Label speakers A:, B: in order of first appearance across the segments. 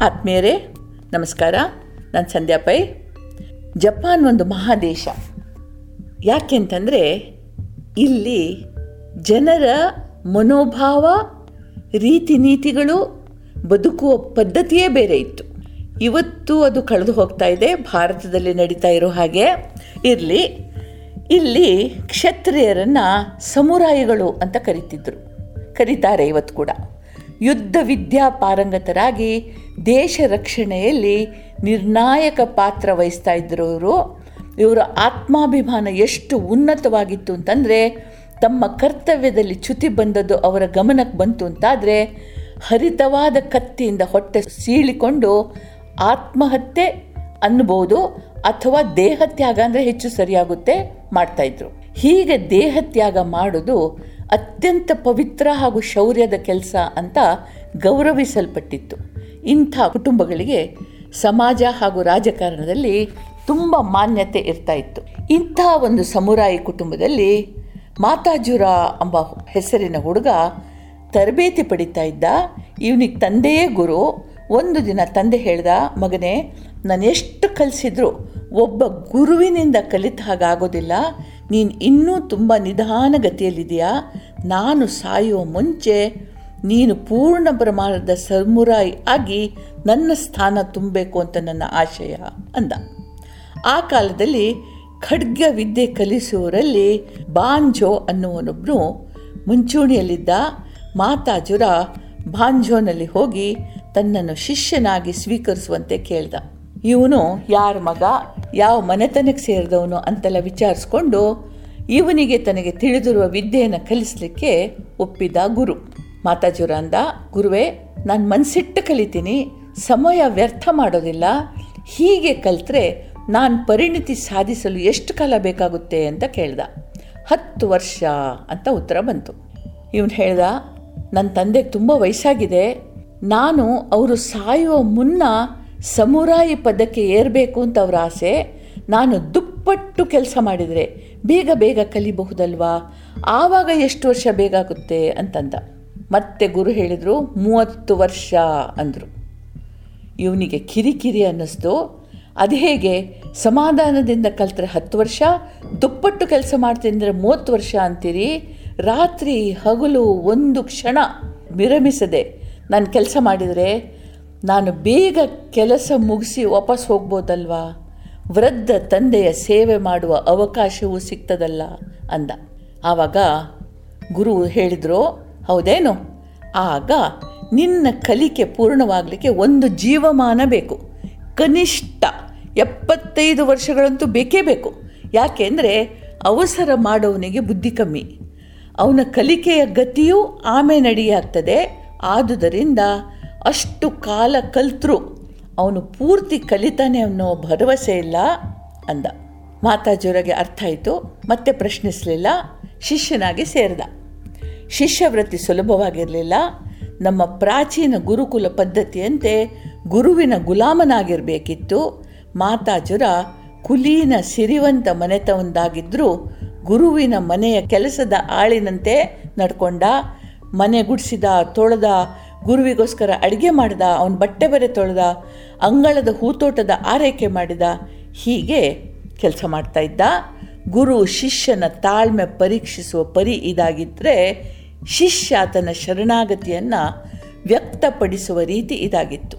A: ಆತ್ಮೀಯರೇ, ನಮಸ್ಕಾರ. ನಾನು ಸಂಧ್ಯಾ ಪೈ. ಜಪಾನ್ ಒಂದು ಮಹಾದೇಶ. ಯಾಕೆಂತಂದರೆ ಇಲ್ಲಿ ಜನರ ಮನೋಭಾವ, ರೀತಿ ನೀತಿಗಳು, ಬದುಕುವ ಪದ್ಧತಿಯೇ ಬೇರೆ ಇತ್ತು. ಇವತ್ತು ಅದು ಕಳೆದು ಹೋಗ್ತಾ ಇದೆ, ಭಾರತದಲ್ಲಿ ನಡೀತಾ ಇರೋ ಹಾಗೆ. ಇರಲಿ, ಇಲ್ಲಿ ಕ್ಷತ್ರಿಯರನ್ನು ಸಮುರಾಯಿಗಳು ಅಂತ ಕರಿತಿದ್ರು. ಕರೀತಾರೆ ಇವತ್ತು ಕೂಡ. ಯುದ್ಧ ವಿದ್ಯಾ ಪಾರಂಗತರಾಗಿ ದೇಶ ರಕ್ಷಣೆಯಲ್ಲಿ ನಿರ್ಣಾಯಕ ಪಾತ್ರ ವಹಿಸ್ತಾ ಇದ್ದರು ಇವರು. ಇವರ ಆತ್ಮಾಭಿಮಾನ ಎಷ್ಟು ಉನ್ನತವಾಗಿತ್ತು ಅಂತಂದರೆ ತಮ್ಮ ಕರ್ತವ್ಯದಲ್ಲಿ ಚ್ಯುತಿ ಬಂದದ್ದು ಅವರ ಗಮನಕ್ಕೆ ಬಂತು ಅಂತಾದರೆ ಹರಿತವಾದ ಕತ್ತಿಯಿಂದ ಹೊಟ್ಟೆ ಸೀಳಿಕೊಂಡು ಆತ್ಮಹತ್ಯೆ ಅನ್ಬೋದು ಅಥವಾ ದೇಹತ್ಯಾಗ ಅಂದರೆ ಹೆಚ್ಚು ಸರಿಯಾಗುತ್ತೆ ಮಾಡ್ತಾಯಿದ್ರು ಹೀಗೆ ದೇಹತ್ಯಾಗ ಮಾಡೋದು ಅತ್ಯಂತ ಪವಿತ್ರ ಹಾಗೂ ಶೌರ್ಯದ ಕೆಲಸ ಅಂತ ಗೌರವಿಸಲ್ಪಟ್ಟಿತ್ತು. ಇಂಥ ಕುಟುಂಬಗಳಿಗೆ ಸಮಾಜ ಹಾಗೂ ರಾಜಕಾರಣದಲ್ಲಿ ತುಂಬ ಮಾನ್ಯತೆ ಇರ್ತಾ ಇತ್ತು. ಇಂಥ ಒಂದು ಸಮುರಾಯಿ ಕುಟುಂಬದಲ್ಲಿ ಮಾತಾಜುರ ಎಂಬ ಹೆಸರಿನ ಹುಡುಗ ತರಬೇತಿ ಪಡಿತಾ ಇದ್ದ. ಇವನಿಗೆ ತಂದೆಯೇ ಗುರು. ಒಂದು ದಿನ ತಂದೆ ಹೇಳ್ದ, ಮಗನೇ ನಾನು ಎಷ್ಟು ಕಲಿಸಿದ್ರು ಒಬ್ಬ ಗುರುವಿನಿಂದ ಕಲಿತ ಹಾಗಾಗೋದಿಲ್ಲ. ನೀನು ಇನ್ನೂ ತುಂಬ ನಿಧಾನಗತಿಯಲ್ಲಿದೆಯಾ ನಾನು ಸಾಯುವ ಮುಂಚೆ ನೀನು ಪೂರ್ಣ ಪ್ರಮಾಣದ ಸರ್ಮುರಾಯಿ ಆಗಿ ನನ್ನ ಸ್ಥಾನ ತುಂಬಬೇಕು ಅಂತ ನನ್ನ ಆಶಯ, ಅಂದ. ಆ ಕಾಲದಲ್ಲಿ ಖಡ್ಗ ವಿದ್ಯೆ ಕಲಿಸುವವರಲ್ಲಿ ಬಾಂಜೋ ಅನ್ನುವನೊಬ್ಬನು ಮುಂಚೂಣಿಯಲ್ಲಿದ್ದ ಮಾತಾಜುರ ಬಾಂಜೋನಲ್ಲಿ ಹೋಗಿ ತನ್ನನ್ನು ಶಿಷ್ಯನಾಗಿ ಸ್ವೀಕರಿಸುವಂತೆ ಕೇಳ್ದ. ಇವನು ಯಾರ ಮಗ? ಯಾವ ಮನೆತನಕ್ಕೆ ಸೇರಿದವನು ಅಂತೆಲ್ಲ ವಿಚಾರಿಸ್ಕೊಂಡು ಇವನಿಗೆ ತನಗೆ ತಿಳಿದಿರುವ ವಿದ್ಯೆಯನ್ನು ಕಲಿಸಲಿಕ್ಕೆ ಒಪ್ಪಿದ ಗುರು. ಮಾತಾಜುರ ಅಂದ ಗುರುವೇ, ನಾನು ಮನಸ್ಸಿಟ್ಟು ಕಲಿತೀನಿ, ಸಮಯ ವ್ಯರ್ಥ ಮಾಡೋದಿಲ್ಲ, ಹೀಗೆ ಕಲಿತ್ರೆ ನಾನು ಪರಿಣಿತಿ ಸಾಧಿಸಲು ಎಷ್ಟು ಕಾಲ ಬೇಕಾಗುತ್ತೆ ಅಂತ ಕೇಳ್ದ. ಹತ್ತು ವರ್ಷ ಅಂತ ಉತ್ತರ ಬಂತು. ಇವನು ಹೇಳ್ದ ನನ್ನ ತಂದೆಗೆ ತುಂಬ ವಯಸ್ಸಾಗಿದೆ, ನಾನು ಅವರು ಸಾಯುವ ಮುನ್ನ ಸಮುರಾಯಿ ಪದಕ್ಕೆ ಏರಬೇಕು ಅಂತ ಅವರ ಆಸೆ, ನಾನು ದುಪ್ಪಟ್ಟು ಕೆಲಸ ಮಾಡಿದರೆ ಬೇಗ ಬೇಗ ಕಲಿಬಹುದಲ್ವಾ? ಆವಾಗ ಎಷ್ಟು ವರ್ಷ ಬೇಕಾಗುತ್ತೆ ಅಂತಂದ. ಮತ್ತೆ ಗುರು ಹೇಳಿದರು, ಮೂವತ್ತು ವರ್ಷ ಅಂದರು. ಇವನಿಗೆ ಕಿರಿಕಿರಿ ಅನ್ನಿಸ್ತು. ಅದು ಹೇಗೆ? ಸಮಾಧಾನದಿಂದ ಕಲ್ತ್ರೆ ಹತ್ತು ವರ್ಷ, ದುಪ್ಪಟ್ಟು ಕೆಲಸ ಮಾಡ್ತೀನಿ ಮೂವತ್ತು ವರ್ಷ ಅಂತೀರಿ? ರಾತ್ರಿ ಹಗಲು ಒಂದು ಕ್ಷಣ ವಿರಮಿಸದೆ ನಾನು ಕೆಲಸ ಮಾಡಿದರೆ ನಾನು ಬೇಗ ಕೆಲಸ ಮುಗಿಸಿ ವಾಪಸ್ ಹೋಗ್ಬೋದಲ್ವಾ? ವೃದ್ಧ ತಂದೆಯ ಸೇವೆ ಮಾಡುವ ಅವಕಾಶವೂ ಸಿಗ್ತದಲ್ಲ ಅಂದ. ಆವಾಗ ಗುರು ಹೇಳಿದ್ರು, ಹೌದೇನು? ಆಗ ನಿನ್ನ ಕಲಿಕೆ ಪೂರ್ಣವಾಗಲಿಕ್ಕೆ ಒಂದು ಜೀವಮಾನ ಬೇಕು. ಕನಿಷ್ಠ ಎಪ್ಪತ್ತೈದು ವರ್ಷಗಳಂತೂ ಬೇಕೇ ಬೇಕು. ಯಾಕೆಂದರೆ ಅವಸರ ಮಾಡೋವನಿಗೆ ಬುದ್ಧಿ ಕಮ್ಮಿ. ಅವನ ಕಲಿಕೆಯ ಗತಿಯೂ ಆಮೇಲೆ ನಡೆಯಾಗ್ತದೆ ಆದುದರಿಂದ ಅಷ್ಟು ಕಾಲ ಕಲ್ತರು, ಅವನು ಪೂರ್ತಿ ಕಲಿತಾನೆ ಅನ್ನೋ ಭರವಸೆ ಇಲ್ಲ ಅಂದ. ಮಾತಾಜಿಯವರಿಗೆ ಅರ್ಥ ಆಯಿತು, ಮತ್ತೆ ಪ್ರಶ್ನಿಸಲಿಲ್ಲ, ಶಿಷ್ಯನಾಗಿ ಸೇರಿದ. ಶಿಷ್ಯವೃತ್ತಿ ಸುಲಭವಾಗಿರಲಿಲ್ಲ, ನಮ್ಮ ಪ್ರಾಚೀನ ಗುರುಕುಲ ಪದ್ಧತಿಯಂತೆ ಗುರುವಿನ ಗುಲಾಮನಾಗಿರಬೇಕಿತ್ತು, ಮಾತಾಜುರ ಕುಲೀನ ಸಿರಿವಂತ ಮನೆತವೊಂದಾಗಿದ್ದರೂ ಗುರುವಿನ ಮನೆಯ ಕೆಲಸದ ಆಳಿನಂತೆ ನಡ್ಕೊಂಡ, ಮನೆ ಗುಡಿಸಿದ, ತೊಳೆದ ಗುರುವಿಗೋಸ್ಕರ ಅಡುಗೆ ಮಾಡಿದ, ಅವನ ಬಟ್ಟೆ ಬರೆ ತೊಳೆದ, ಅಂಗಳದ ಹೂತೋಟದ ಆರೈಕೆ ಮಾಡಿದ, ಹೀಗೆ ಕೆಲಸ ಮಾಡ್ತಾ ಇದ್ದ. ಗುರು ಶಿಷ್ಯನ ತಾಳ್ಮೆ ಪರೀಕ್ಷಿಸುವ ಪರಿ ಇದಾಗಿದ್ದರೆ ಶಿಷ್ಯ ಆತನ ಶರಣಾಗತಿಯನ್ನು ವ್ಯಕ್ತಪಡಿಸುವ ರೀತಿ ಇದಾಗಿತ್ತು.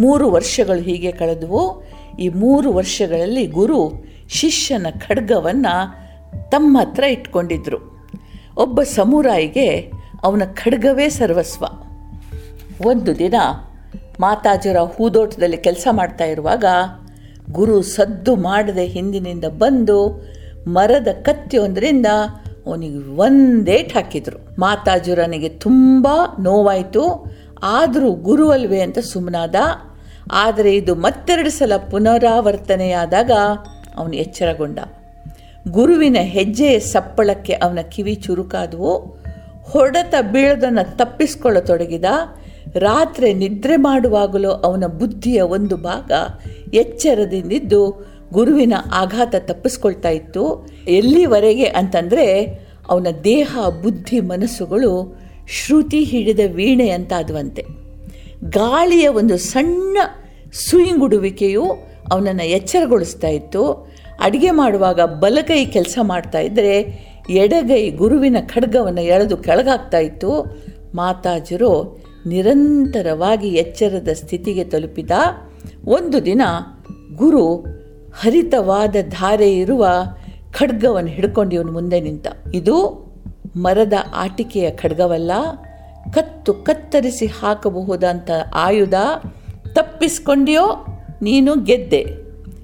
A: ಮೂರು ವರ್ಷಗಳು ಹೀಗೆ ಕಳೆದವು. ಈ ಮೂರು ವರ್ಷಗಳಲ್ಲಿ ಗುರು ಶಿಷ್ಯನ ಖಡ್ಗವನ್ನು ತಮ್ಮ ಹತ್ರ ಇಟ್ಕೊಂಡಿದ್ರು. ಒಬ್ಬ ಸಮುರಾಯಿಗೆ ಅವನ ಖಡ್ಗವೇ ಸರ್ವಸ್ವ. ಒಂದು ದಿನ ಮಾತಾಜಿರ ಹೂದೋಟದಲ್ಲಿ ಕೆಲಸ ಮಾಡ್ತಾ ಇರುವಾಗ ಗುರು ಸದ್ದು ಮಾಡದೆ ಹಿಂದಿನಿಂದ ಬಂದು ಮರದ ಕತ್ತಿಯೊಂದರಿಂದ ಅವನಿಗೆ ಒಂದೇಟ್ ಹಾಕಿದರು. ಮಾತಾಜುರನಿಗೆ ತುಂಬ ನೋವಾಯಿತು. ಆದರೂ ಗುರುವಲ್ವೇ ಅಂತ ಸುಮ್ಮನಾದ ಆದರೆ ಇದು ಮತ್ತೆರಡು ಸಲ ಪುನರಾವರ್ತನೆಯಾದಾಗ ಅವನು ಎಚ್ಚರಗೊಂಡ. ಗುರುವಿನ ಹೆಜ್ಜೆಯ ಸಪ್ಪಳಕ್ಕೆ ಅವನ ಕಿವಿ ಚುರುಕಾದವು. ಹೊಡೆತ ಬೀಳೋದನ್ನು ತಪ್ಪಿಸ್ಕೊಳ್ಳತೊಡಗಿದ. ರಾತ್ರಿ ನಿದ್ರೆ ಮಾಡುವಾಗಲೂ ಅವನ ಬುದ್ಧಿಯ ಒಂದು ಭಾಗ ಎಚ್ಚರದಿಂದಿದ್ದು ಗುರುವಿನ ಆಘಾತ ತಪ್ಪಿಸ್ಕೊಳ್ತಾ ಇತ್ತು. ಎಲ್ಲಿವರೆಗೆ ಅಂತಂದರೆ ಅವನ ದೇಹ, ಬುದ್ಧಿ, ಮನಸ್ಸುಗಳು ಶ್ರುತಿ ಹಿಡಿದ ವೀಣೆ ಅಂತಾದವಂತೆ. ಗಾಳಿಯ ಒಂದು ಸಣ್ಣ ಸುಯಿಂಗುಡುವಿಕೆಯು ಅವನನ್ನು ಎಚ್ಚರಗೊಳಿಸ್ತಾ ಇತ್ತು. ಅಡುಗೆ ಮಾಡುವಾಗ ಬಲಗೈ ಕೆಲಸ ಮಾಡ್ತಾ ಇದ್ದರೆ ಎಡಗೈ ಗುರುವಿನ ಖಡ್ಗವನ್ನು ಎಳೆದು ಕೆಳಗಾಗ್ತಾ ಇತ್ತು. ಮಾತಾಜರು ನಿರಂತರವಾಗಿ ಎಚ್ಚರದ ಸ್ಥಿತಿಗೆ ತಲುಪಿದ ಒಂದು ದಿನ ಗುರು ಹರಿತವಾದ ಧಾರೆ ಇರುವ ಖಡ್ಗವನ್ನು ಹಿಡ್ಕೊಂಡು ಇವನು ಮುಂದೆ ನಿಂತ. ಇದು ಮರದ ಆಟಿಕೆಯ ಖಡ್ಗವಲ್ಲ, ಕತ್ತು ಕತ್ತರಿಸಿ ಹಾಕಬಹುದಂತ ಆಯುಧ. ತಪ್ಪಿಸ್ಕೊಂಡಿಯೋ ನೀನು ಗೆದ್ದೆ,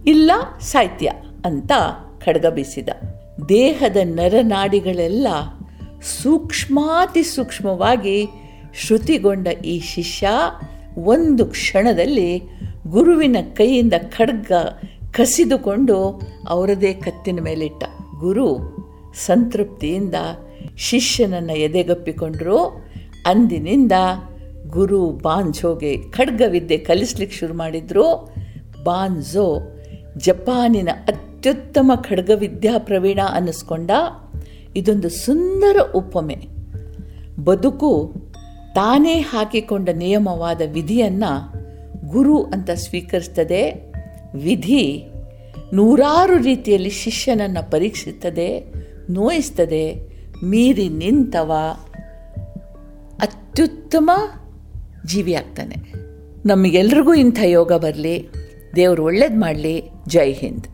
A: ಇಲ್ಲ ಸಾಹಿತ್ಯ ಅಂತ ಖಡ್ಗ ಬೀಸಿದ. ದೇಹದ ನರನಾಡಿಗಳೆಲ್ಲ ಸೂಕ್ಷ್ಮಾತಿ ಸೂಕ್ಷ್ಮವಾಗಿ ಶ್ರುತಿಗೊಂಡ ಈ ಶಿಷ್ಯ ಒಂದು ಕ್ಷಣದಲ್ಲಿ ಗುರುವಿನ ಕೈಯಿಂದ ಖಡ್ಗ ಕಸಿದುಕೊಂಡು ಅವರದೇ ಕತ್ತಿನ ಮೇಲಿಟ್ಟ. ಗುರು ಸಂತೃಪ್ತಿಯಿಂದ ಶಿಷ್ಯನನ್ನು ಎದೆಗಪ್ಪಿಕೊಂಡರು. ಅಂದಿನಿಂದ ಗುರು ಬಾಂಝೋಗೆ ಖಡ್ಗವಿದ್ಯೆ ಕಲಿಸ್ಲಿಕ್ಕೆ ಶುರು ಮಾಡಿದರು. ಬಾನ್ಝೋ ಜಪಾನಿನ ಅತ್ಯುತ್ತಮ ಖಡ್ಗವಿದ್ಯಾ ಪ್ರವೀಣ ಅನ್ನಿಸ್ಕೊಂಡ. ಇದೊಂದು ಸುಂದರ ಉಪಮೆ. ಬದುಕು ತಾನೇ ಹಾಕಿಕೊಂಡ ನಿಯಮವಾದ ವಿಧಿಯನ್ನು ಗುರು ಅಂತ ಸ್ವೀಕರಿಸ್ತದೆ. ವಿಧಿ ನೂರಾರು ರೀತಿಯಲ್ಲಿ ಶಿಷ್ಯನನ್ನು ಪರೀಕ್ಷಿಸ್ತದೆ, ನೋಯಿಸ್ತದೆ, ಮೀರಿ ನಿಂತವ, ಅತ್ಯುತ್ತಮ ಜೀವಿಯಾಗ್ತಾನೆ. ನಮಗೆಲ್ರಿಗೂ ಇಂಥ ಯೋಗ ಬರಲಿ, ದೇವರು ಒಳ್ಳೇದು ಮಾಡಲಿ, ಜೈ ಹಿಂದ್.